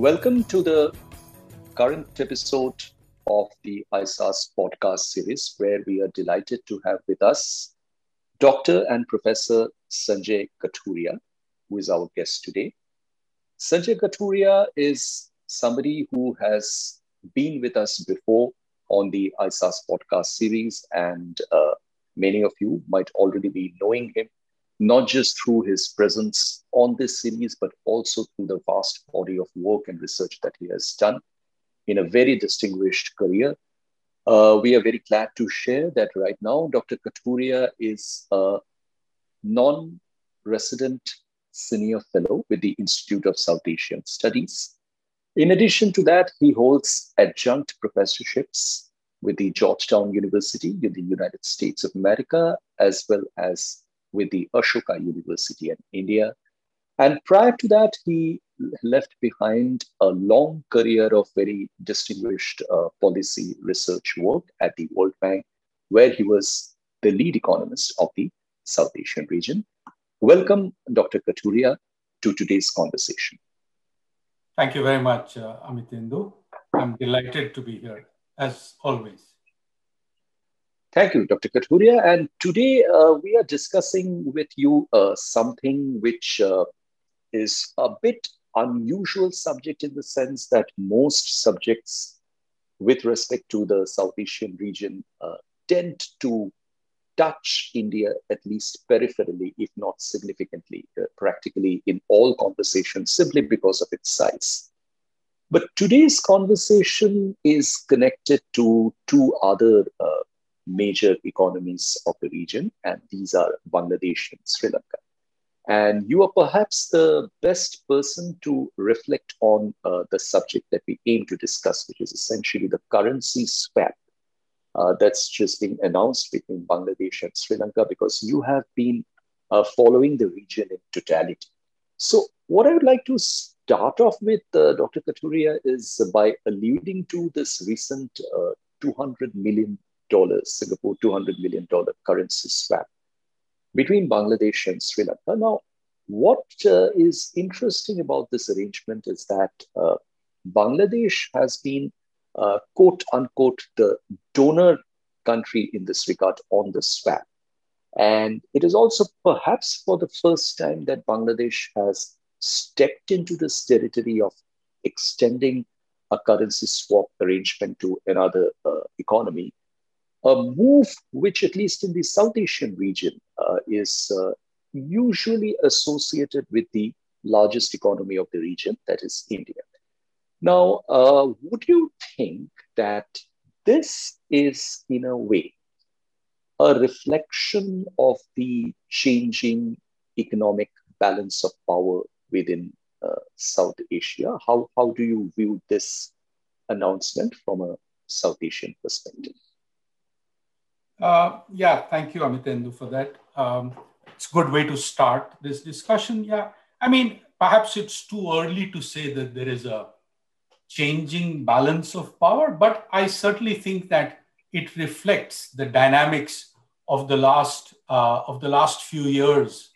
Welcome to the current episode of the ISAS podcast series, where we are delighted to have with us Dr. and Professor Sanjay Kathuria, who is our guest today. Sanjay Kathuria is somebody who has been with us before on the ISAS podcast series, and uh, many of you might already be knowing him not just through his presence on this series, but also through the vast body of work and research that he has done in a very distinguished career. Uh, we are very glad to share that right now, Dr. Kathuria is a non resident senior fellow with the Institute of South Asian Studies. In addition to that, he holds adjunct professorships with the Georgetown University in the United States of America, as well as with the Ashoka University in India. And prior to that, he left behind a long career of very distinguished uh, policy research work at the World Bank, where he was the lead economist of the South Asian region. Welcome, Dr. Kathuria, to today's conversation. Thank you very much, uh, Amitendu. I'm delighted to be here, as always. Thank you, Dr. Kathuria. And today uh, we are discussing with you uh, something which uh, is a bit unusual subject in the sense that most subjects with respect to the South Asian region uh, tend to touch India at least peripherally, if not significantly, uh, practically in all conversations, simply because of its size. But today's conversation is connected to two other uh, major economies of the region, and these are Bangladesh and Sri Lanka. And you are perhaps the best person to reflect on uh, the subject that we aim to discuss, which is essentially the currency swap uh, that's just been announced between Bangladesh and Sri Lanka, because you have been uh, following the region in totality. So, what I would like to start off with, uh, Dr. Kathuria, is by alluding to this recent uh, $200 million Singapore $200 million currency swap between Bangladesh and Sri Lanka. Now, what uh, is interesting about this arrangement is that uh, Bangladesh has been, uh, quote unquote, the donor country in this regard on the swap. And it is also perhaps for the first time that Bangladesh has stepped into this territory of extending a currency swap arrangement to another uh, economy a move which, at least in the South Asian region, uh, is uh, usually associated with the largest economy of the region, that is India. Now, uh, would you think that this is, in a way, a reflection of the changing economic balance of power within uh, South Asia? How, how do you view this announcement from a South Asian perspective? Uh, yeah, thank you, Amitendu, for that. Um, it's a good way to start this discussion. Yeah, I mean, perhaps it's too early to say that there is a changing balance of power, but I certainly think that it reflects the dynamics of the last uh, of the last few years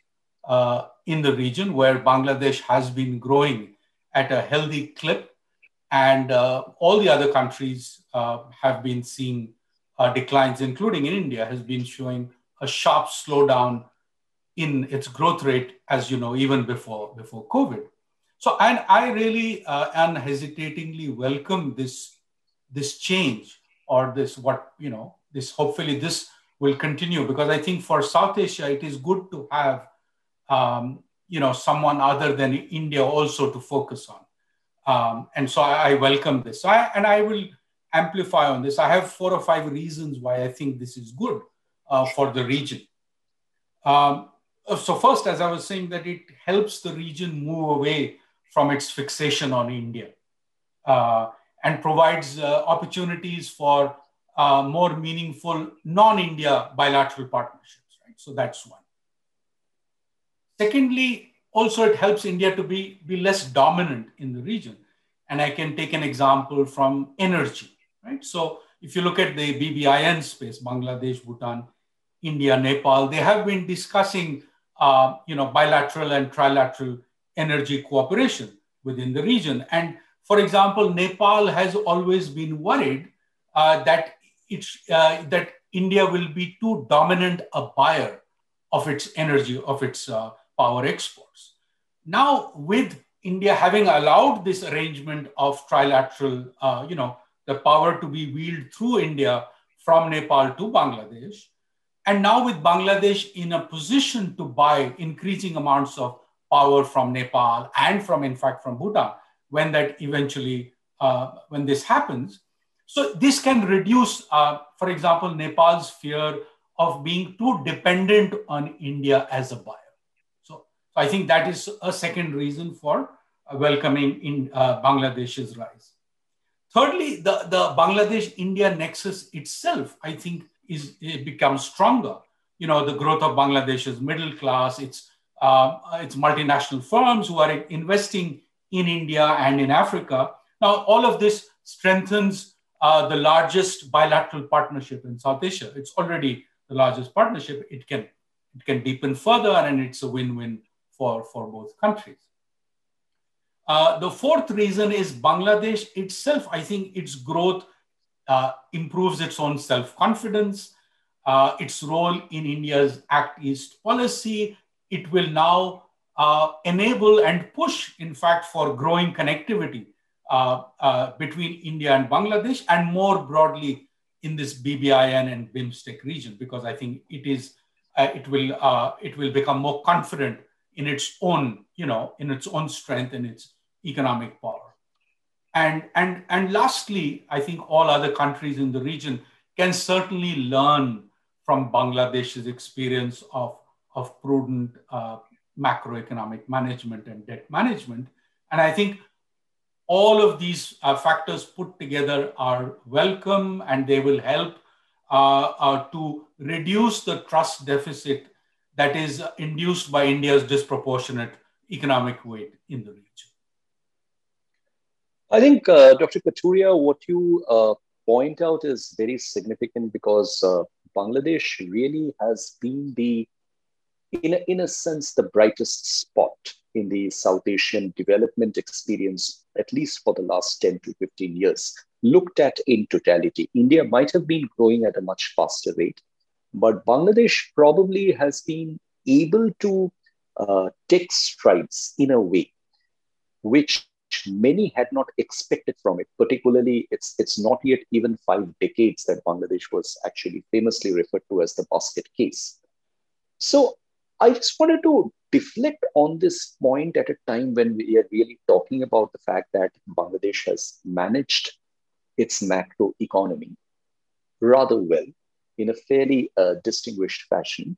uh, in the region, where Bangladesh has been growing at a healthy clip, and uh, all the other countries uh, have been seeing declines, including in India, has been showing a sharp slowdown in its growth rate, as you know, even before before COVID. So, and I really uh, unhesitatingly welcome this this change or this what you know this. Hopefully, this will continue because I think for South Asia it is good to have um, you know someone other than India also to focus on. Um, and so I, I welcome this. So I, and I will amplify on this. I have four or five reasons why I think this is good uh, for the region. Um, so first, as I was saying, that it helps the region move away from its fixation on India uh, and provides uh, opportunities for uh, more meaningful non-India bilateral partnerships. Right? So that's one. Secondly, also it helps India to be, be less dominant in the region. And I can take an example from energy right? So if you look at the BBIN space, Bangladesh, Bhutan, India, Nepal, they have been discussing, uh, you know, bilateral and trilateral energy cooperation within the region. And for example, Nepal has always been worried uh, that it's uh, that India will be too dominant a buyer of its energy, of its uh, power exports. Now, with India having allowed this arrangement of trilateral, uh, you know, the power to be wheeled through India from Nepal to Bangladesh, and now with Bangladesh in a position to buy increasing amounts of power from Nepal and from, in fact, from Bhutan, when that eventually, uh, when this happens. So this can reduce, uh, for example, Nepal's fear of being too dependent on India as a buyer. So I think that is a second reason for welcoming in uh, Bangladesh's rise. Thirdly, the, the Bangladesh-India nexus itself, I think, is it becomes stronger. You know, the growth of Bangladesh's middle class, its uh, its multinational firms who are investing in India and in Africa. Now, all of this strengthens uh, the largest bilateral partnership in South Asia. It's already the largest partnership. It can it can deepen further, and it's a win-win for for both countries. Uh, the fourth reason is Bangladesh itself. I think its growth uh, improves its own self confidence, uh, its role in India's Act East policy. It will now uh, enable and push, in fact, for growing connectivity uh, uh, between India and Bangladesh, and more broadly in this BBIN and BIMSTEC region, because I think it is it will it will become more confident in its own, you know, in its own strength and its economic power. And, and, and lastly, I think all other countries in the region can certainly learn from Bangladesh's experience of, of prudent uh, macroeconomic management and debt management. And I think all of these uh, factors put together are welcome and they will help uh, uh to reduce the trust deficit that is induced by India's disproportionate economic weight in the region. I think, uh, Dr. Kathuria, what you uh, point out is very significant because uh, Bangladesh really has been the, in a, in a sense, the brightest spot in the South Asian development experience, at least for the last 10 to 15 years, looked at in totality. India might have been growing at a much faster rate, but Bangladesh probably has been able to uh, take strides in a way which many had not expected from it. Particularly, it's it's not yet even five decades that Bangladesh was actually famously referred to as the basket case. So I just wanted to deflect on this point at a time when we are really talking about the fact that Bangladesh has managed its macro economy rather well in a fairly uh, distinguished fashion.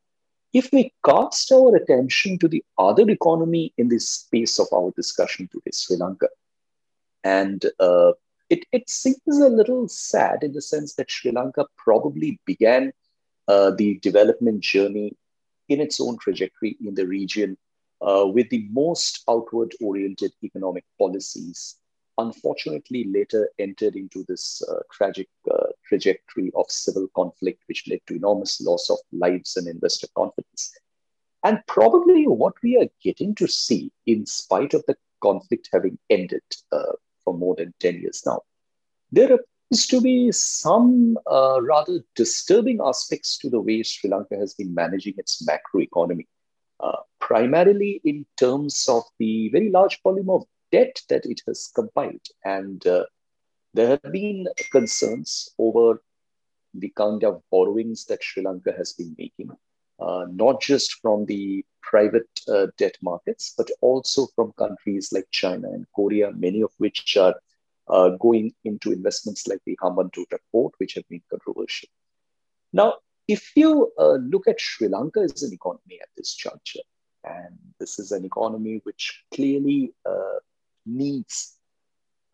If we cast our attention to the other economy in the space of our discussion today, Sri Lanka, and uh, it, it seems a little sad in the sense that Sri Lanka probably began uh, the development journey in its own trajectory in the region uh, with the most outward oriented economic policies unfortunately later entered into this uh, tragic uh, trajectory of civil conflict, which led to enormous loss of lives and investor confidence. And probably what we are getting to see, in spite of the conflict having ended uh, for more than 10 years now, there appears to be some uh, rather disturbing aspects to the way Sri Lanka has been managing its macro economy. Uh, primarily in terms of the very large volume of debt that it has compiled. And uh, there have been concerns over the kind of borrowings that Sri Lanka has been making, uh, not just from the private uh, debt markets, but also from countries like China and Korea, many of which are uh, going into investments like the Hambantota port, which have been controversial. Now, if you uh, look at Sri Lanka as an economy at this juncture, and this is an economy which clearly uh, needs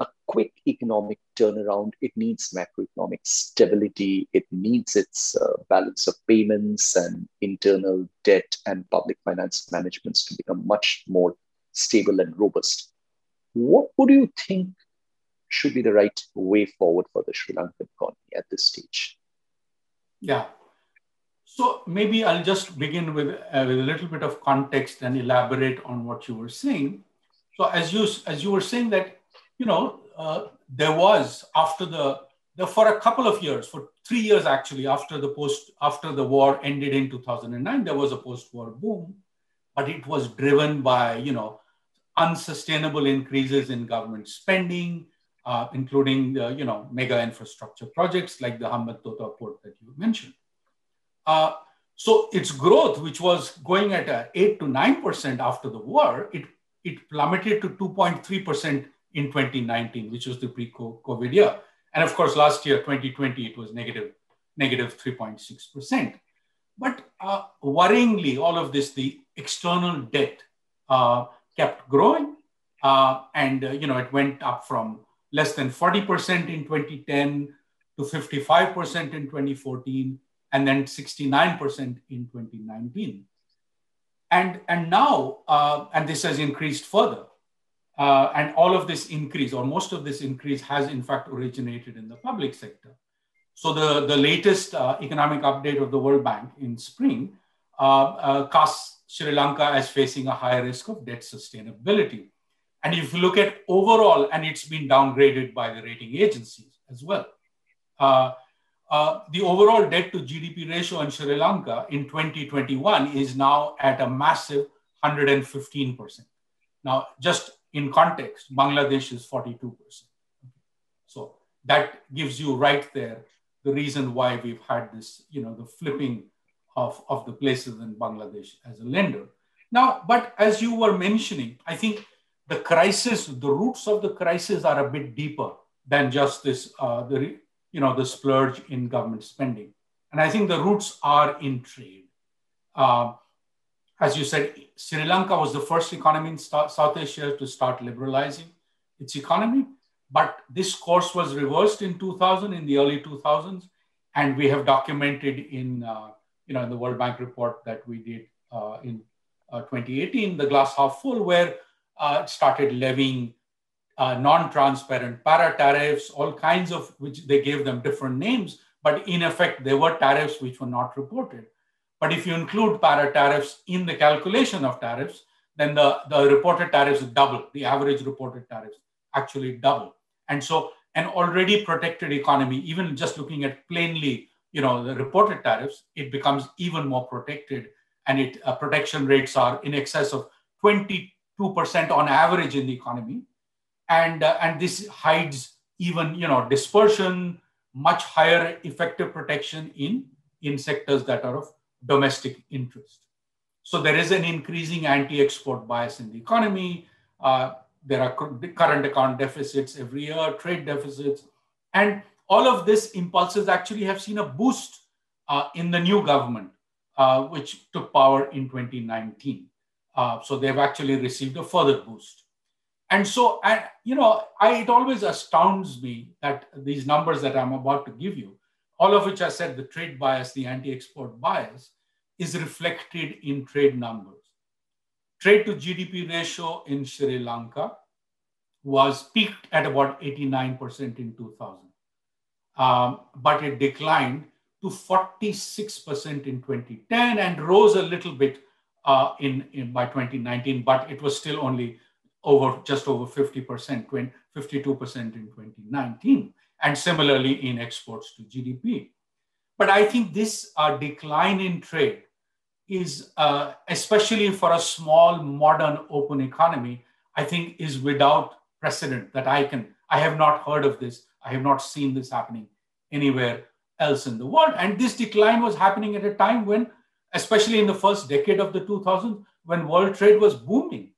a quick economic turnaround. It needs macroeconomic stability. It needs its uh, balance of payments and internal debt and public finance managements to become much more stable and robust. What would you think should be the right way forward for the Sri Lankan economy at this stage? Yeah. So maybe I'll just begin with, uh, with a little bit of context and elaborate on what you were saying. So as you as you were saying that, you know, uh, there was after the, the, for a couple of years, for three years actually, after the post after the war ended in 2009, there was a post-war boom, but it was driven by you know unsustainable increases in government spending, uh, including the you know mega infrastructure projects like the Hambantota port that you mentioned. Uh, so its growth, which was going at a 8 to 9% after the war, it, it plummeted to 2.3% in 2019, which was the pre-COVID year. And of course, last year, 2020, it was negative, negative 3.6%. But uh, worryingly, all of this, the external debt uh, kept growing. Uh, and, uh, you know, it went up from less than 40% in 2010 to 55% in 2014 and then 69% in 2019. And, and now, uh, and this has increased further. Uh, and all of this increase, or most of this increase, has in fact originated in the public sector. So the, the latest uh, economic update of the World Bank in spring uh, uh, casts Sri Lanka as facing a higher risk of debt sustainability. And if you look at overall, and it's been downgraded by the rating agencies as well. Uh, uh, the overall debt to GDP ratio in Sri Lanka in 2021 is now at a massive 115%. Now, just in context, Bangladesh is 42%. So that gives you right there the reason why we've had this, you know, the flipping of, of the places in Bangladesh as a lender. Now, but as you were mentioning, I think the crisis, the roots of the crisis are a bit deeper than just this, uh, the, you know, the splurge in government spending. And I think the roots are in trade. Uh, as you said, Sri Lanka was the first economy in South Asia to start liberalizing its economy. But this course was reversed in 2000, in the early 2000s. And we have documented in, uh, you know, in the World Bank report that we did uh, in uh, 2018, the glass half full, where uh, it started levying uh, non-transparent para tariffs, all kinds of which they gave them different names, but in effect they were tariffs which were not reported. But if you include para tariffs in the calculation of tariffs, then the, the reported tariffs double. The average reported tariffs actually double. And so an already protected economy, even just looking at plainly, you know, the reported tariffs, it becomes even more protected, and it uh, protection rates are in excess of 22% on average in the economy and uh, and this hides even you know dispersion much higher effective protection in in sectors that are of domestic interest. So there is an increasing anti-export bias in the economy. Uh, there are current account deficits every year trade deficits. And all of this impulses actually have seen a boost uh, in the new government uh, which took power in 2019 uh, so they've actually received a further boost and so, and you know, I, it always astounds me that these numbers that I'm about to give you, all of which I said the trade bias, the anti-export bias, is reflected in trade numbers. Trade to GDP ratio in Sri Lanka was peaked at about 89% in 2000, um, but it declined to 46% in 2010 and rose a little bit uh, in, in by 2019, but it was still only over just over 50%, 52% in 2019, and similarly in exports to GDP. But I think this uh, decline in trade is, uh, especially for a small, modern, open economy, I think is without precedent that I can, I have not heard of this. I have not seen this happening anywhere else in the world. And this decline was happening at a time when, especially in the first decade of the 2000s, when world trade was booming.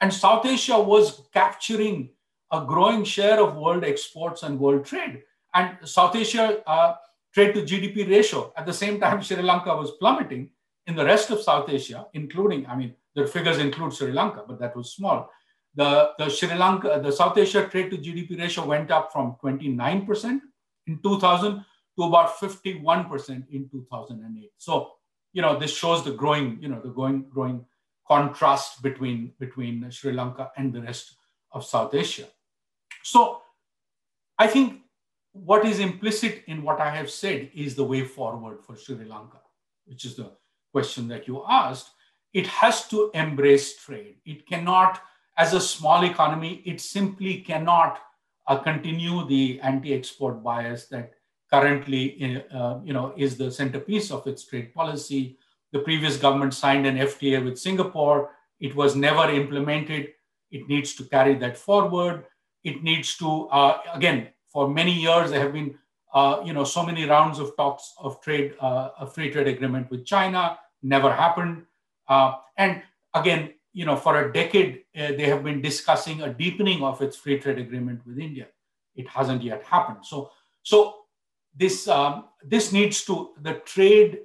And South Asia was capturing a growing share of world exports and world trade. And South Asia uh, trade to GDP ratio, at the same time, Sri Lanka was plummeting in the rest of South Asia, including, I mean, the figures include Sri Lanka, but that was small. The, the Sri Lanka, the South Asia trade to GDP ratio went up from 29% in 2000 to about 51% in 2008. So, you know, this shows the growing, you know, the growing, growing contrast between, between Sri Lanka and the rest of South Asia. So I think what is implicit in what I have said is the way forward for Sri Lanka, which is the question that you asked. It has to embrace trade. It cannot, as a small economy, it simply cannot uh, continue the anti-export bias that currently uh, you know, is the centerpiece of its trade policy. The previous government signed an FTA with Singapore. It was never implemented. It needs to carry that forward. It needs to, uh, again, for many years, there have been uh, you know, so many rounds of talks of trade, uh, a free trade agreement with China, never happened. Uh, and again, you know, for a decade, uh, they have been discussing a deepening of its free trade agreement with India. It hasn't yet happened. So, so this um, this needs to the trade,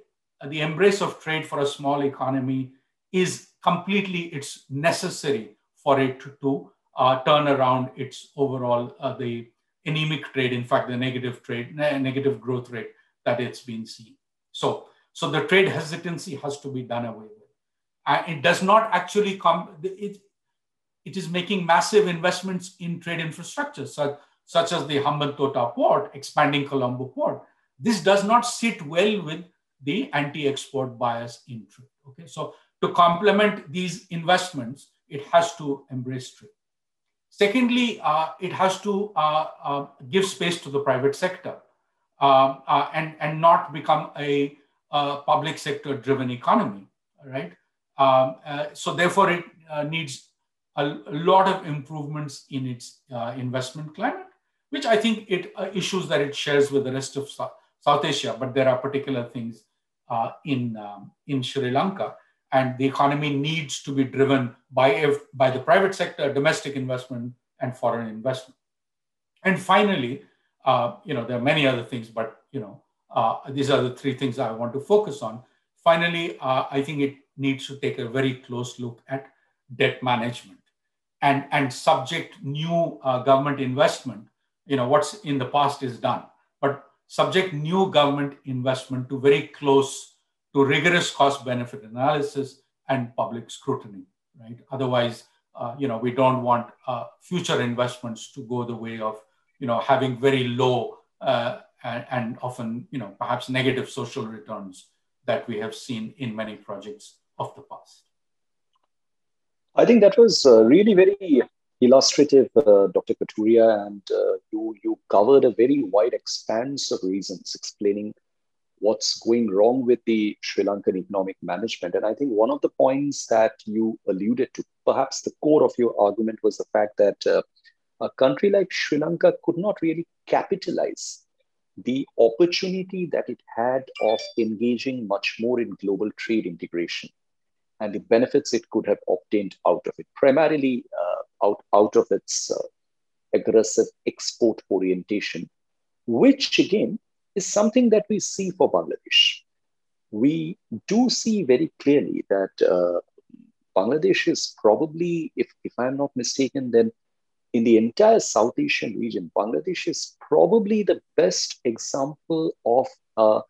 the embrace of trade for a small economy is completely it's necessary for it to, uh, turn around its overall uh, the anemic trade, in fact, the negative trade, negative growth rate that it's been seen. So, so the trade hesitancy has to be done away with. Uh, it does not actually come, it, it is making massive investments in trade infrastructure, such, such as the Hambantota port, expanding Colombo port. This does not sit well with the anti-export bias in trade. Okay, so to complement these investments, it has to embrace trade. Secondly, uh, it has to uh, uh, give space to the private sector um, uh, and, and not become a, a public sector driven economy, right? Um, uh, so therefore, it uh, needs a, a, lot of improvements in its investment climate, which I think it issues that it shares with the rest of South, South Asia, but there are particular things in, um, in Sri Lanka and the economy needs to be driven by, by the private sector, domestic investment, and foreign investment. And finally, uh, you know, there are many other things, but you know, uh, these are the three things I want to focus on. Finally, uh, I think it needs to take a very close look at debt management and, and subject new uh, government investment. You know, what's in the past is done, but subject new government investment to very close to rigorous cost benefit analysis and public scrutiny, right? Otherwise, uh, you know, we don't want uh, future investments to go the way of, you know, having very low uh, and, and, often, you know, perhaps negative social returns that we have seen in many projects of the past. I think that was uh, really very illustrative, uh, Dr. Kathuria, and uh, you, you covered a very wide expanse of reasons explaining what's going wrong with the Sri Lankan economic management. And I think one of the points that you alluded to, perhaps the core of your argument, was the fact that uh, a country like Sri Lanka could not really capitalize the opportunity that it had of engaging much more in global trade integration and the benefits it could have obtained out of it, primarily uh, out, out of its uh, aggressive export orientation, which again is something that we see for Bangladesh. We do see very clearly that uh, Bangladesh is probably, if, if I'm not mistaken, then in the entire South Asian region, Bangladesh is probably the best example of a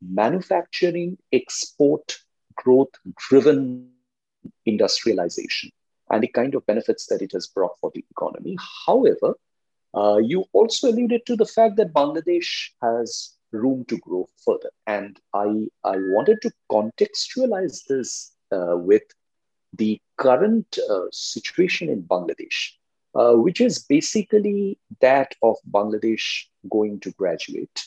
manufacturing export growth driven industrialization and the kind of benefits that it has brought for the economy. However, uh, you also alluded to the fact that Bangladesh has room to grow further. And I, I wanted to contextualize this uh, with the current uh, situation in Bangladesh, uh, which is basically that of Bangladesh going to graduate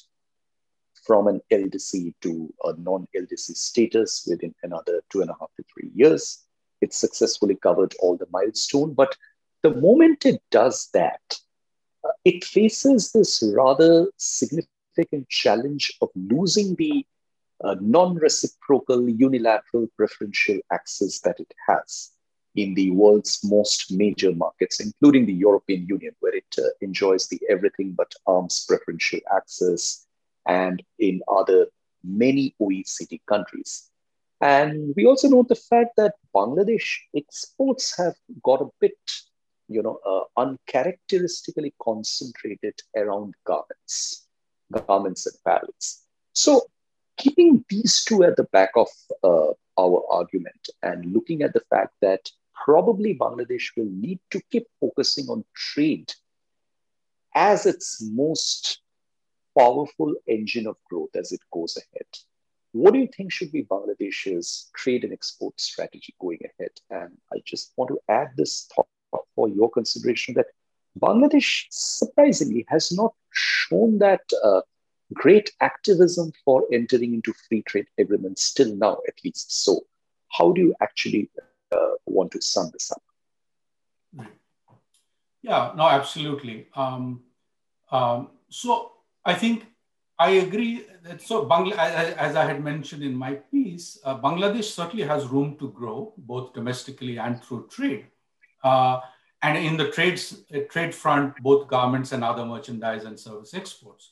from an LDC to a non LDC status within another two and a half to three years. It successfully covered all the milestone. But the moment it does that, it faces this rather significant challenge of losing the uh, non reciprocal unilateral preferential access that it has in the world's most major markets, including the European Union, where it uh, enjoys the everything but arms preferential access, and in other many OECD countries. And we also note the fact that Bangladesh exports have got a bit you know, uh, uncharacteristically concentrated around garments, garments and apparels. So, keeping these two at the back of uh, our argument and looking at the fact that probably Bangladesh will need to keep focusing on trade as its most powerful engine of growth as it goes ahead. What do you think should be Bangladesh's trade and export strategy going ahead? And I just want to add this thought for your consideration that Bangladesh, surprisingly, has not shown that uh, great activism for entering into free trade agreements still now, at least. So, how do you actually uh, want to sum this up? Yeah, no, absolutely. Um, um, so, I think I agree that so Bangla, as I had mentioned in my piece, uh, Bangladesh certainly has room to grow both domestically and through trade. Uh, and in the trades, uh, trade front, both garments and other merchandise and service exports.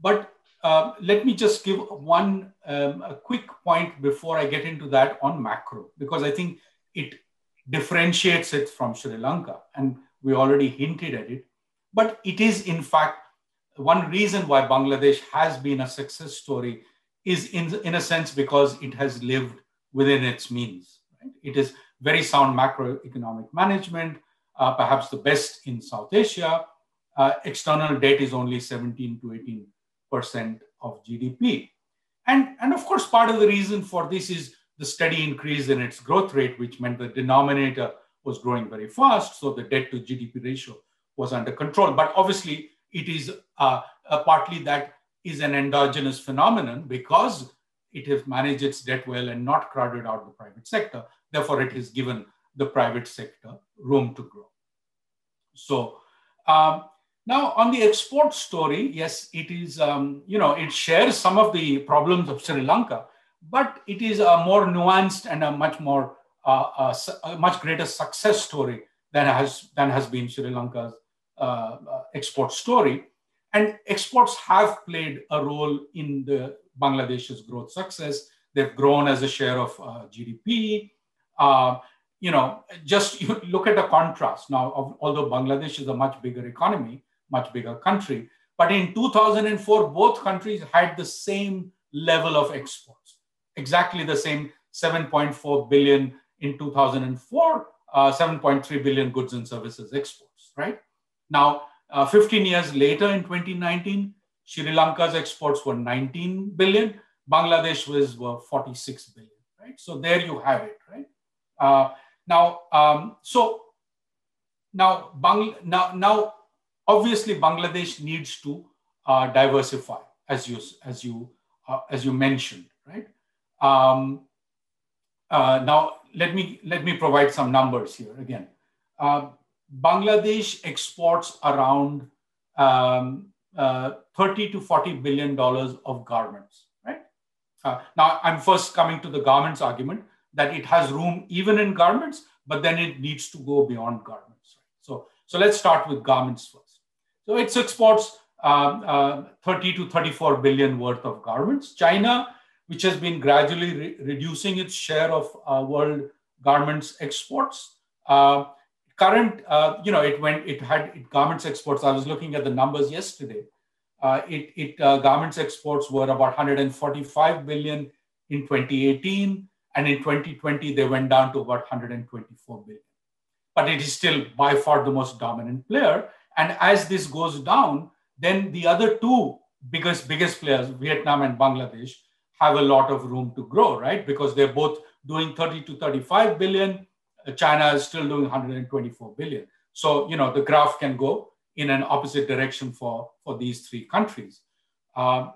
But uh, let me just give one um, a quick point before I get into that on macro, because I think it differentiates it from Sri Lanka, and we already hinted at it. But it is, in fact, one reason why Bangladesh has been a success story is, in, in a sense, because it has lived within its means. Right? It is very sound macroeconomic management, uh, perhaps the best in South Asia. Uh, external debt is only 17 to 18 percent of GDP. And, and of course, part of the reason for this is the steady increase in its growth rate, which meant the denominator was growing very fast. So the debt to GDP ratio was under control. But obviously, it is uh, uh, partly that is an endogenous phenomenon because it has managed its debt well and not crowded out the private sector. Therefore, it has given the private sector room to grow. So um, now on the export story, yes, it is, um, you know, it shares some of the problems of Sri Lanka, but it is a more nuanced and a much more, uh, a, a much greater success story than has, than has been Sri Lanka's uh, uh, export story. And exports have played a role in the Bangladesh's growth success. They've grown as a share of uh, GDP. Uh, you know, just you look at the contrast now. Although Bangladesh is a much bigger economy, much bigger country, but in 2004, both countries had the same level of exports, exactly the same 7.4 billion in 2004, uh, 7.3 billion goods and services exports, right? Now, uh, 15 years later in 2019, Sri Lanka's exports were 19 billion, Bangladesh was were 46 billion, right? So there you have it, right? Uh, now, um, so now, Bang, now, now, obviously, Bangladesh needs to uh, diversify, as you as you uh, as you mentioned, right? Um, uh, now, let me let me provide some numbers here again. Bangladesh exports around um, uh, 30 to 40 billion dollars of garments, right? Uh, now, I'm first coming to the garments argument that it has room even in garments, but then it needs to go beyond garments. Right? So, so let's start with garments first. So it exports um, uh, 30 to 34 billion worth of garments. China, which has been gradually re reducing its share of uh, world garments exports, uh, current, uh, you know, it went, it had it, garments exports. I was looking at the numbers yesterday. Uh, it, it uh, garments exports were about 145 billion in 2018, and in 2020 they went down to about 124 billion. But it is still by far the most dominant player. And as this goes down, then the other two biggest biggest players, Vietnam and Bangladesh, have a lot of room to grow, right? Because they're both doing 30 to 35 billion China is still doing 124 billion. So, you know, the graph can go in an opposite direction for, for these three countries. Um,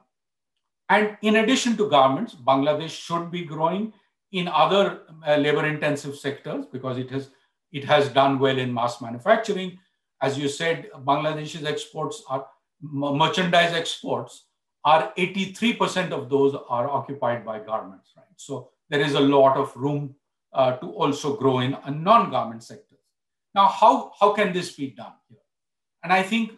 and in addition to garments, Bangladesh should be growing in other uh, labor intensive sectors because it has, it has done well in mass manufacturing. As you said, Bangladesh's exports are merchandise exports are 83% of those are occupied by garments, right? So there is a lot of room uh, to also grow in a non-garment sectors. Now, how, how can this be done? And I think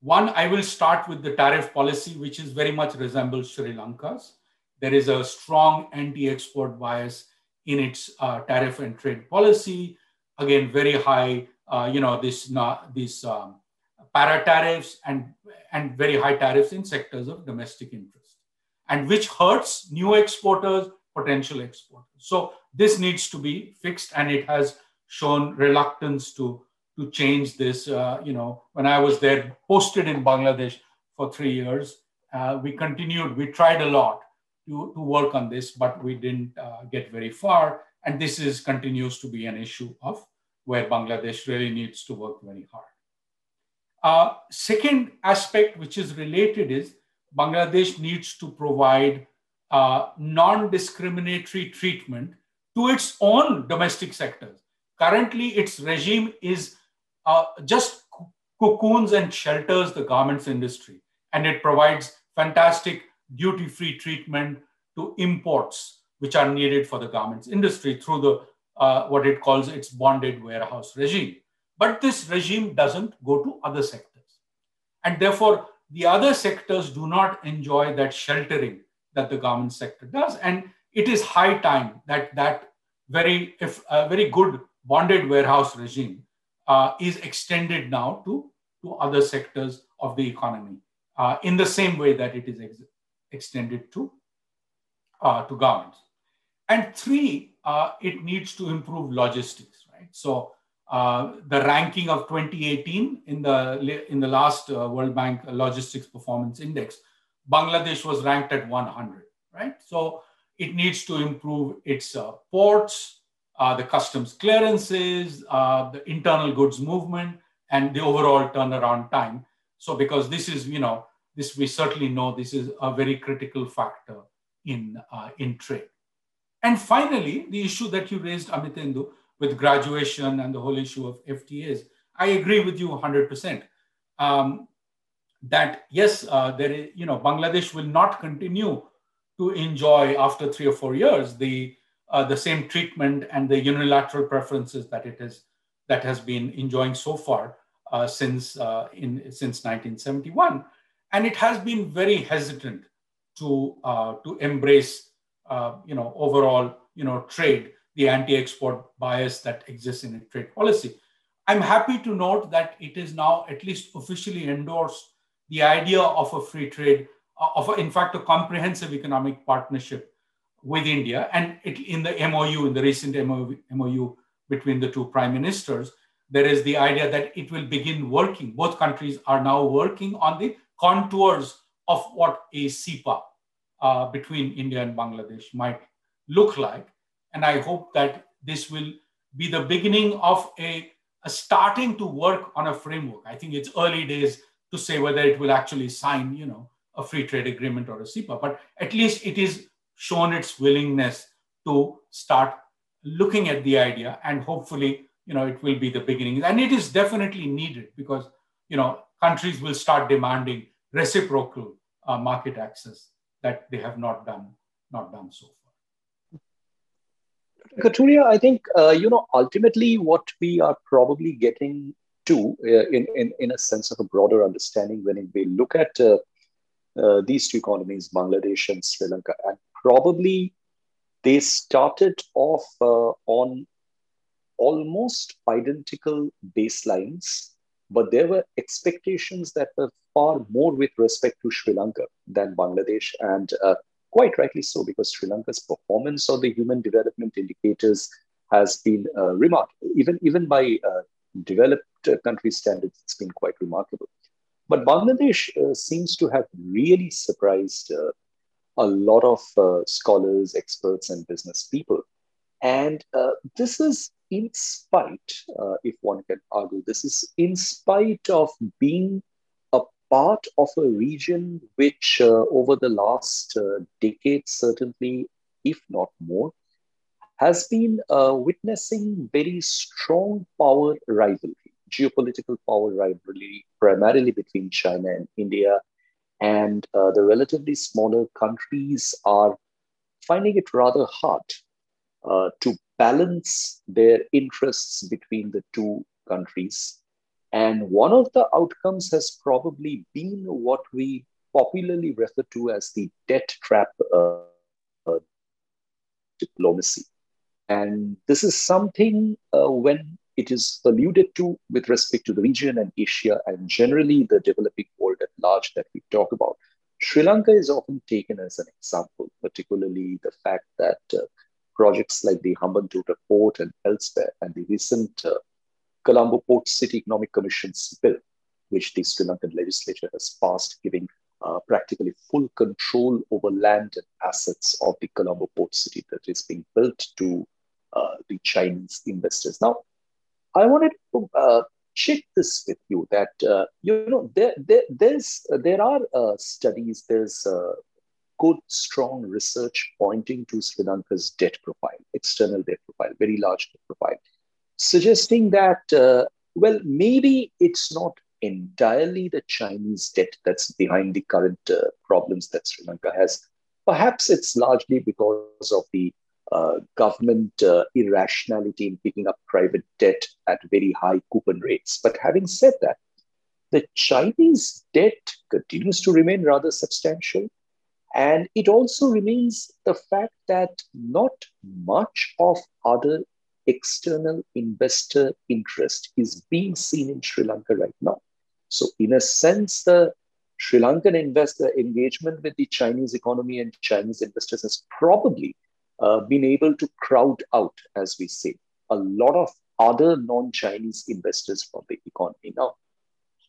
one, I will start with the tariff policy, which is very much resembles Sri Lanka's. There is a strong anti-export bias in its uh, tariff and trade policy. Again, very high, uh, you know, this, this um, para tariffs and, and very high tariffs in sectors of domestic interest, and which hurts new exporters, potential exporters. So this needs to be fixed, and it has shown reluctance to to change this. Uh, you know, when I was there, posted in Bangladesh for three years, uh, we continued. We tried a lot to, to work on this, but we didn't uh, get very far. And this is continues to be an issue of where Bangladesh really needs to work very hard. Uh, second aspect, which is related, is Bangladesh needs to provide uh, non discriminatory treatment to its own domestic sectors. Currently, its regime is uh, just cocoons and shelters the garments industry, and it provides fantastic duty free treatment to imports which are needed for the garments industry through the uh, what it calls its bonded warehouse regime. But this regime doesn't go to other sectors. And therefore, the other sectors do not enjoy that sheltering that the garment sector does. And it is high time that that very, if a very good bonded warehouse regime uh, is extended now to, to other sectors of the economy uh, in the same way that it is ex- extended to, uh, to garments. And three, uh, it needs to improve logistics, right? So uh, the ranking of 2018 in the in the last uh, World Bank Logistics Performance Index, Bangladesh was ranked at 100, right? So it needs to improve its uh, ports, uh, the customs clearances, uh, the internal goods movement, and the overall turnaround time. So because this is, you know, this we certainly know this is a very critical factor in in trade. And finally, the issue that you raised, Amitendu, with graduation and the whole issue of FTAs, I agree with you 100%. Um, that yes, uh, there is, you know, Bangladesh will not continue to enjoy after three or four years the uh, the same treatment and the unilateral preferences that it is that has been enjoying so far uh, since uh, in since 1971, and it has been very hesitant to uh, to embrace uh, you know, overall, you know, trade, the anti-export bias that exists in trade policy. I'm happy to note that it is now at least officially endorsed the idea of a free trade, uh, of a, in fact a comprehensive economic partnership with India. And it, in the MOU, in the recent MOU, between the two prime ministers, there is the idea that it will begin working. Both countries are now working on the contours of what a CEPA, uh, between India and Bangladesh might look like. And I hope that this will be the beginning of a, a, starting to work on a framework. I think it's early days to say whether it will actually sign, you know, a free trade agreement or a CEPA, but at least it is shown its willingness to start looking at the idea and hopefully, you know, it will be the beginning. And it is definitely needed because, you know, countries will start demanding reciprocal uh, market access that they have not done not done so far. Kathuria, I think uh, you know ultimately what we are probably getting uh, in, in in a sense of a broader understanding when we look at uh, uh, these two economies, Bangladesh and Sri Lanka, and probably they started off on almost identical baselines, but there were expectations that were far more with respect to Sri Lanka than Bangladesh, and uh, quite rightly so, because Sri Lanka's performance on the human development indicators has been uh, remarkable. Even, even by uh, developed country standards, it's been quite remarkable. But Bangladesh uh, seems to have really surprised uh, a lot of scholars, experts, and business people. And this is in spite, if one can argue, this is in spite of being a part of a region which, uh, over the last uh, decade, certainly, if not more, has been uh, witnessing very strong power rivalry, geopolitical power rivalry, primarily between China and India. And uh, the relatively smaller countries are finding it rather hard uh, to balance their interests between the two countries and one of the outcomes has probably been what we popularly refer to as the debt trap uh, uh, diplomacy. And this is something uh, when it is alluded to with respect to the region and Asia and generally the developing world at large that we talk about. Sri Lanka is often taken as an example, particularly the fact that uh, projects like the Hambantota port and elsewhere and the recent uh, Colombo Port City Economic Commission's bill, which the Sri Lankan legislature has passed, giving uh, practically full control over land and assets of the Colombo Port City that is being built to uh, the Chinese investors. Now, I wanted to uh, check this with you that uh, you know there, there there's there are uh, studies there's uh, good strong research pointing to Sri Lanka's debt profile external debt profile very large debt profile suggesting that uh, well maybe it's not entirely the Chinese debt that's behind the current uh, problems that Sri Lanka has. Perhaps it's largely because of the uh, government uh, irrationality in picking up private debt at very high coupon rates. But having said that, the Chinese debt continues to remain rather substantial. And it also remains the fact that not much of other external investor interest is being seen in Sri Lanka right now. So, in a sense, the Sri Lankan investor engagement with the Chinese economy and Chinese investors has probably uh, been able to crowd out, as we say, a lot of other non-Chinese investors from the economy. Now,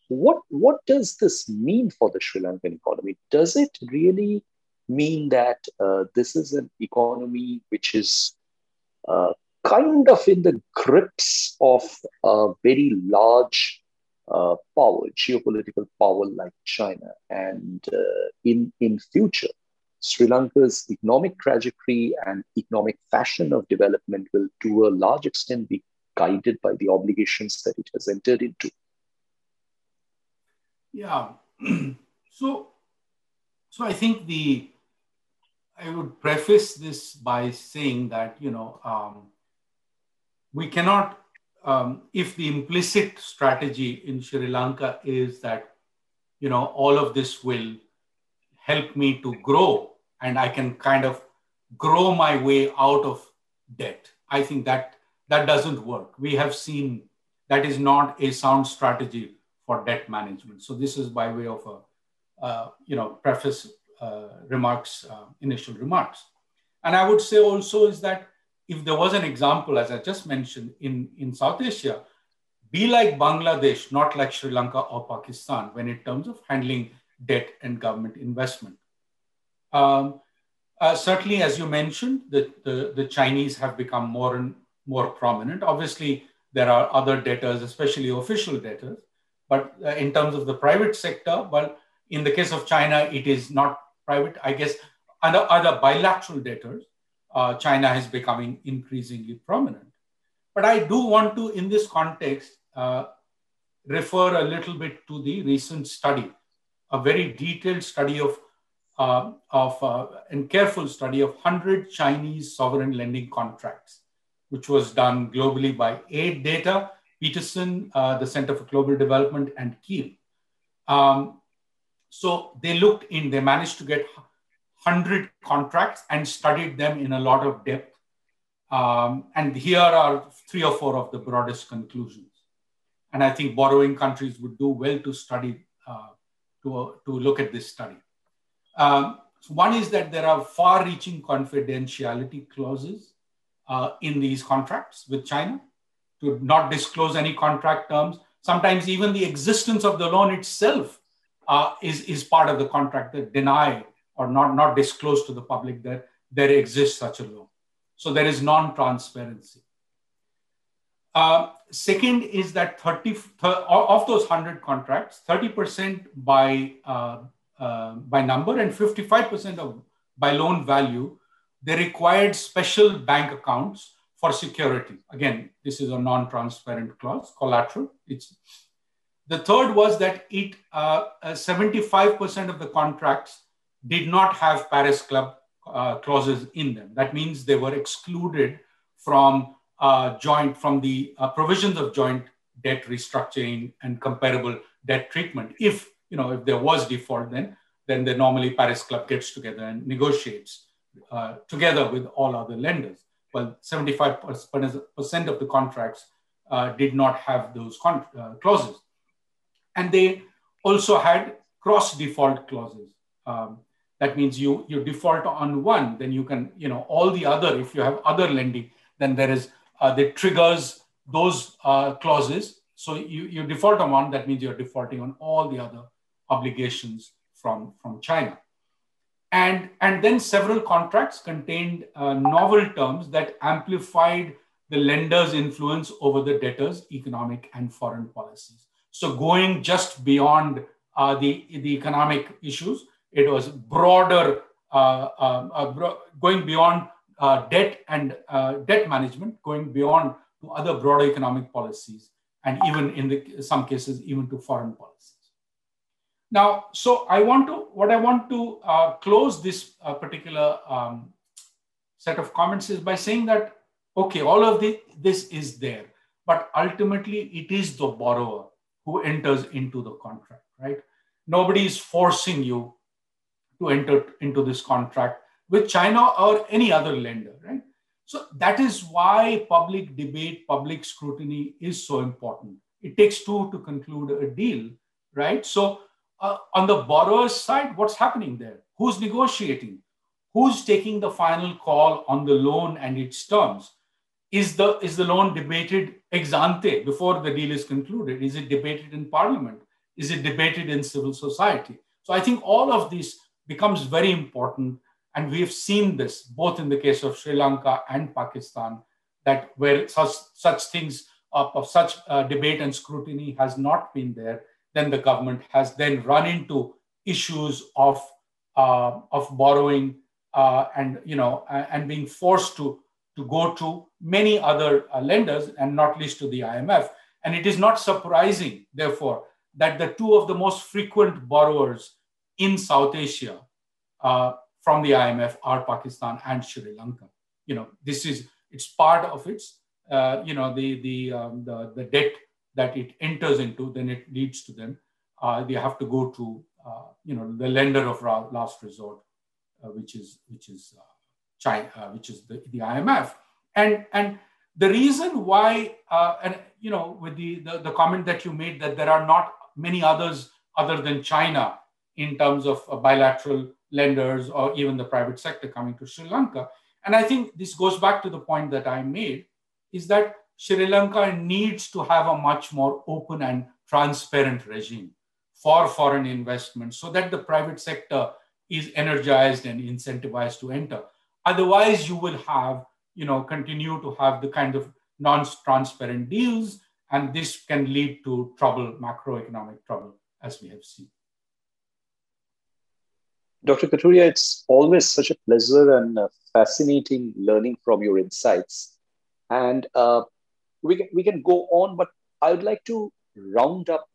what, what does this mean for the Sri Lankan economy? Does it really mean that uh, this is an economy which is uh, kind of in the grips of a very large uh, power, geopolitical power like China, and uh, in in future, Sri Lanka's economic trajectory and economic fashion of development will, to a large extent, be guided by the obligations that it has entered into. Yeah. so, so I think the I would preface this by saying that you know um, we cannot, um, if the implicit strategy in Sri Lanka is that you know all of this will help me to grow and I can kind of grow my way out of debt. I think that that doesn't work. We have seen that is not a sound strategy for debt management. So this is by way of a, uh, you know, preface uh, remarks, uh, initial remarks. And I would say also is that if there was an example, as I just mentioned, in, in South Asia, be like Bangladesh, not like Sri Lanka or Pakistan, when in terms of handling debt and government investment. Um, uh, certainly, as you mentioned, the, the, the, Chinese have become more and more prominent. Obviously, there are other debtors, especially official debtors. But uh, in terms of the private sector, well, in the case of China, it is not private. I guess other, other bilateral debtors, uh, China is becoming increasingly prominent. But I do want to, in this context, uh, refer a little bit to the recent study, a very detailed study of uh, of uh, and careful study of 100 Chinese sovereign lending contracts, which was done globally by AidData, Peterson, uh, the Center for Global Development, and Kiel. Um, so they looked in, they managed to get 100 contracts and studied them in a lot of depth. Um, and here are three or four of the broadest conclusions. And I think borrowing countries would do well to study, uh, to, to look at this study. Um, one is that there are far reaching confidentiality clauses uh, in these contracts with China to not disclose any contract terms. Sometimes even the existence of the loan itself uh, is, is part of the contract that deny or not, not disclose to the public that there exists such a loan. So there is non-transparency. Uh, second is that 30 of those 100 contracts, 30% by uh, uh, by number and 55% of by loan value, they required special bank accounts for security. Again, this is a non-transparent clause, collateral. It's the third was that it 75% uh, of the contracts did not have Paris Club uh, clauses in them. That means they were excluded from uh, joint from the uh, provisions of joint debt restructuring and comparable debt treatment. If you know, if there was default, then then the normally Paris Club gets together and negotiates uh, together with all other lenders. Well, 75% of the contracts uh, did not have those con- uh, clauses. And they also had cross default clauses. Um, that means you, you default on one, then you can, you know, all the other, if you have other lending, then there is, uh, that triggers those uh, clauses. So you, you default on one, that means you're defaulting on all the other obligations from, from China. And, and then several contracts contained uh, novel terms that amplified the lender's influence over the debtor's economic and foreign policies. So going just beyond uh, the, the economic issues, it was broader, uh, um, uh, bro- going beyond uh, debt and uh, debt management, going beyond to other broader economic policies, and even in the, some cases, even to foreign policies. Now, so I want to, what I want to uh, close this uh, particular um, set of comments is by saying that, okay, all of the, this is there, but ultimately it is the borrower who enters into the contract, right? Nobody is forcing you to enter into this contract with China or any other lender, right? So that is why public debate, public scrutiny is so important. It takes two to conclude a deal, right? So uh, on the borrower's side, what's happening there? Who's negotiating? Who's taking the final call on the loan and its terms? Is the, is the loan debated ex ante before the deal is concluded? Is it debated in parliament? Is it debated in civil society? So I think all of this becomes very important. And we have seen this both in the case of Sri Lanka and Pakistan, that where such, such things of, of such uh, debate and scrutiny has not been there then the government has then run into issues of uh, of borrowing uh, and you know and being forced to to go to many other uh, lenders and not least to the IMF. And it is not surprising, therefore, that the two of the most frequent borrowers in South Asia uh, from the IMF are Pakistan and Sri Lanka. You know, this is it's part of its uh, you know the the um, the, the debt that it enters into, then it leads to them. Uh, they have to go to uh, you know the lender of last resort, uh, which is which is uh, China, uh, which is the, the IMF. And and the reason why uh, and you know with the, the the comment that you made that there are not many others other than China in terms of bilateral lenders or even the private sector coming to Sri Lanka. And I think this goes back to the point that I made is that Sri Lanka needs to have a much more open and transparent regime for foreign investment so that the private sector is energized and incentivized to enter. Otherwise, you will have, you know, continue to have the kind of non-transparent deals, and this can lead to trouble, macroeconomic trouble, as we have seen. Dr. Kathuria, it's always such a pleasure and fascinating learning from your insights. And uh, we can, we can go on, but I would like to round up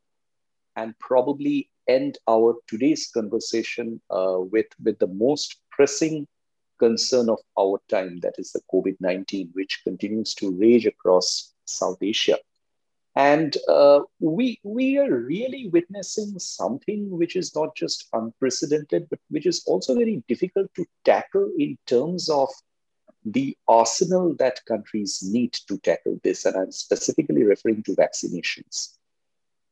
and probably end our today's conversation uh, with, with the most pressing concern of our time, that is the COVID 19, which continues to rage across South Asia. And uh, we, we are really witnessing something which is not just unprecedented, but which is also very difficult to tackle in terms of the arsenal that countries need to tackle this, and I'm specifically referring to vaccinations.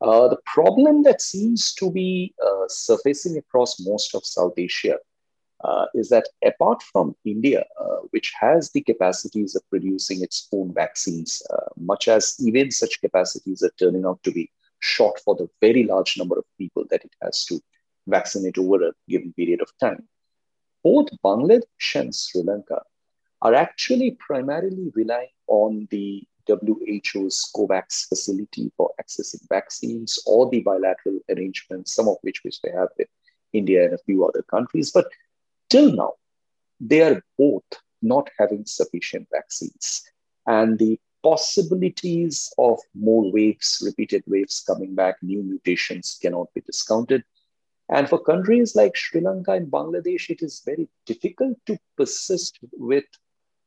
Uh, the problem that seems to be uh, surfacing across most of South Asia uh, is that apart from India, uh, which has the capacities of producing its own vaccines, uh, much as even such capacities are turning out to be short for the very large number of people that it has to vaccinate over a given period of time, both Bangladesh and Sri Lanka are actually primarily relying on the WHO's COVAX facility for accessing vaccines or the bilateral arrangements, some of which which they have with India and a few other countries. But till now, they are both not having sufficient vaccines. And the possibilities of more waves, repeated waves coming back, new mutations cannot be discounted. And for countries like Sri Lanka and Bangladesh, it is very difficult to persist with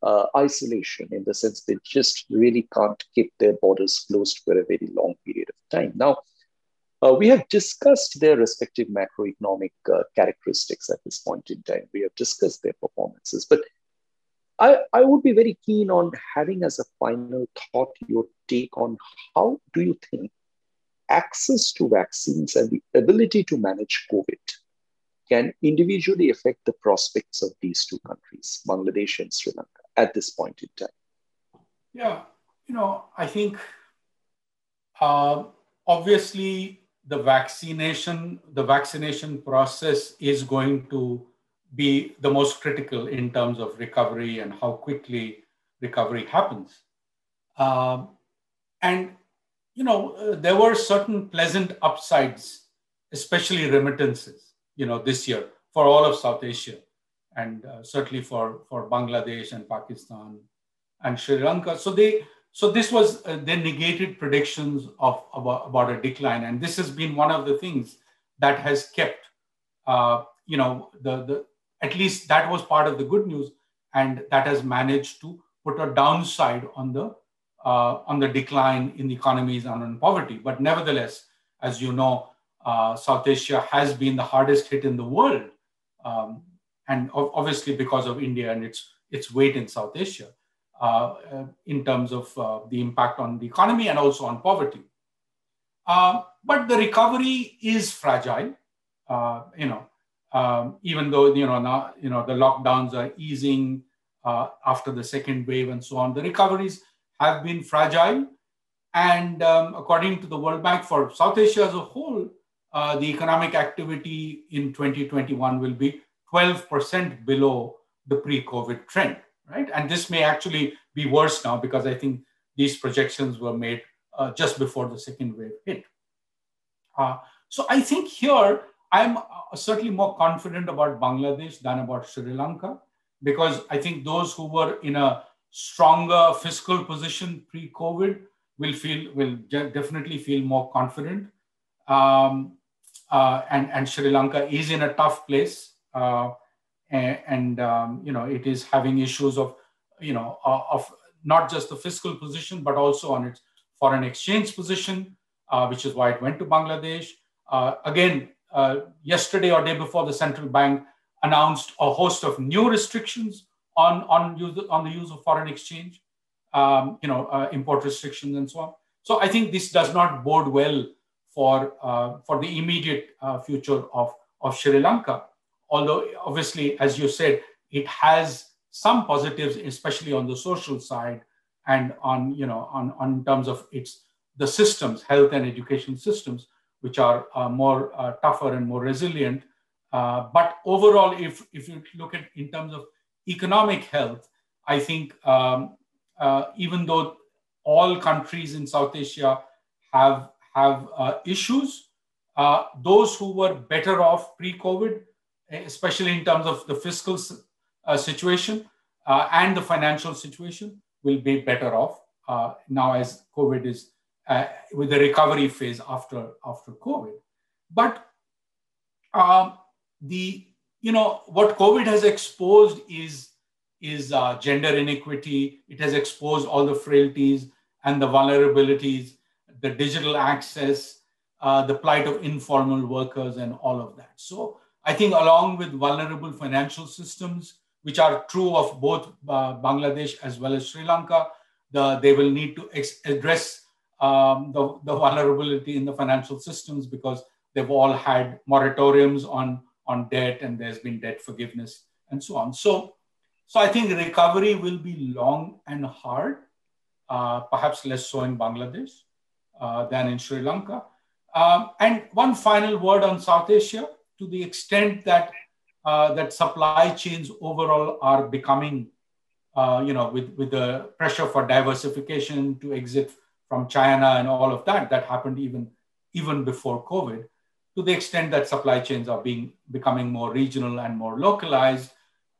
uh, isolation in the sense they just really can't keep their borders closed for a very long period of time. Now, uh, we have discussed their respective macroeconomic uh, characteristics at this point in time. We have discussed their performances, but I, I would be very keen on having as a final thought your take on how do you think access to vaccines and the ability to manage COVID can individually affect the prospects of these two countries, Bangladesh and Sri Lanka at this point in time? Yeah, you know, I think uh, obviously the vaccination, the vaccination process is going to be the most critical in terms of recovery and how quickly recovery happens. Um, and, you know, uh, there were certain pleasant upsides, especially remittances, you know, this year for all of South Asia and uh, certainly for, for Bangladesh and Pakistan and Sri Lanka. So they, so this was, uh, they negated predictions of about, about a decline. And this has been one of the things that has kept, uh, you know, the, the, at least that was part of the good news. And that has managed to put a downside on the, uh, on the decline in the economies and on poverty. But nevertheless, as you know, uh, South Asia has been the hardest hit in the world. Um, and obviously because of India and its, its weight in South Asia. Uh, uh, in terms of uh, the impact on the economy and also on poverty. but the recovery is fragile. you know, um, even though you know now you know the lockdowns are easing after the second wave and so on, the recoveries have been fragile. And um, according to the World Bank, for South Asia as a whole, uh, the economic activity in 2021 will be 12% below the pre COVID trend right? And this may actually be worse now because I think these projections were made uh, just before the second wave hit. Uh, so I think here I'm uh, certainly more confident about Bangladesh than about Sri Lanka because I think those who were in a stronger fiscal position pre-COVID will feel will definitely feel more confident. Um, uh, and, and Sri Lanka is in a tough place. Uh, and, and um, you know it is having issues of you know of not just the fiscal position but also on its foreign exchange position, uh, which is why it went to Bangladesh. Uh, again, uh, yesterday or day before, the central bank announced a host of new restrictions on on use on the use of foreign exchange, um, you know, uh, import restrictions and so on. So I think this does not bode well for uh, for the immediate uh, future of of Sri Lanka although obviously, as you said, it has some positives, especially on the social side and on, you know, on, on terms of its the systems, health and education systems, which are uh, more uh, tougher and more resilient. Uh, but overall, if, if you look at in terms of economic health, I think um, uh, even though all countries in South Asia have, have uh, issues, uh, those who were better off pre-COVID especially in terms of the fiscal uh, situation uh, and the financial situation, will be better off uh, now as COVID is uh, with the recovery phase after after COVID. But um, the you know what COVID has exposed is is uh, gender inequity. It has exposed all the frailties and the vulnerabilities, the digital access, uh, the plight of informal workers, and all of that. So I think along with vulnerable financial systems, which are true of both uh, Bangladesh as well as Sri Lanka, the, they will need to address um, the, the vulnerability in the financial systems because they've all had moratoriums on, on debt and there's been debt forgiveness and so on. So, so I think recovery will be long and hard, uh, perhaps less so in Bangladesh uh, than in Sri Lanka. Um, and one final word on South Asia to the extent that uh, that supply chains overall are becoming, uh, you know, with, with the pressure for diversification to exit from China and all of that, that happened even, even before COVID, to the extent that supply chains are being becoming more regional and more localized,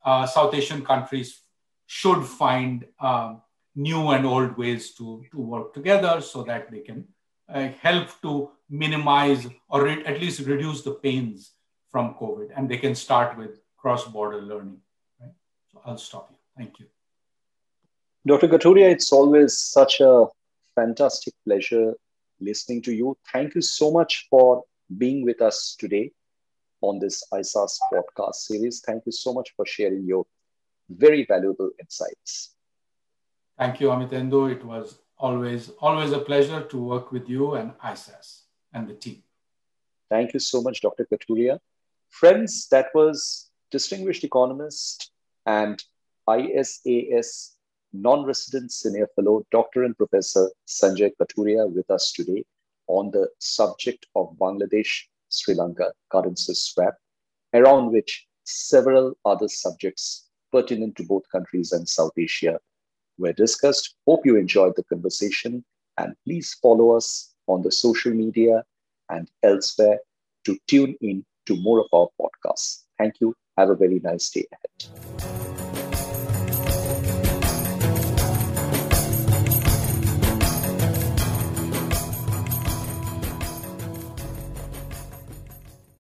uh, South Asian countries should find um, new and old ways to, to work together so that they can uh, help to minimize or at least reduce the pains from COVID, and they can start with cross-border learning. Right? So I'll stop you. Thank you. Dr. Kathuria, it's always such a fantastic pleasure listening to you. Thank you so much for being with us today on this ISAS podcast series. Thank you so much for sharing your very valuable insights. Thank you, Amitendu. It was always always a pleasure to work with you and ISAS and the team. Thank you so much, Dr. Kathuria. Friends, that was distinguished economist and ISAS non-resident senior fellow, Dr. and Professor Sanjay Kathuria with us today on the subject of Bangladesh-Sri Lanka currency swap, around which several other subjects pertinent to both countries and South Asia were discussed. Hope you enjoyed the conversation and please follow us on the social media and elsewhere to tune in to more of our podcasts. Thank you. Have a very nice day ahead.